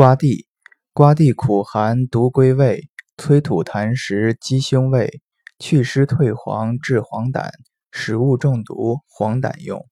瓜地，瓜地苦寒，毒归胃，催吐痰食，积胸胃，祛湿退黄，治黄疸，食物中毒，黄疸用。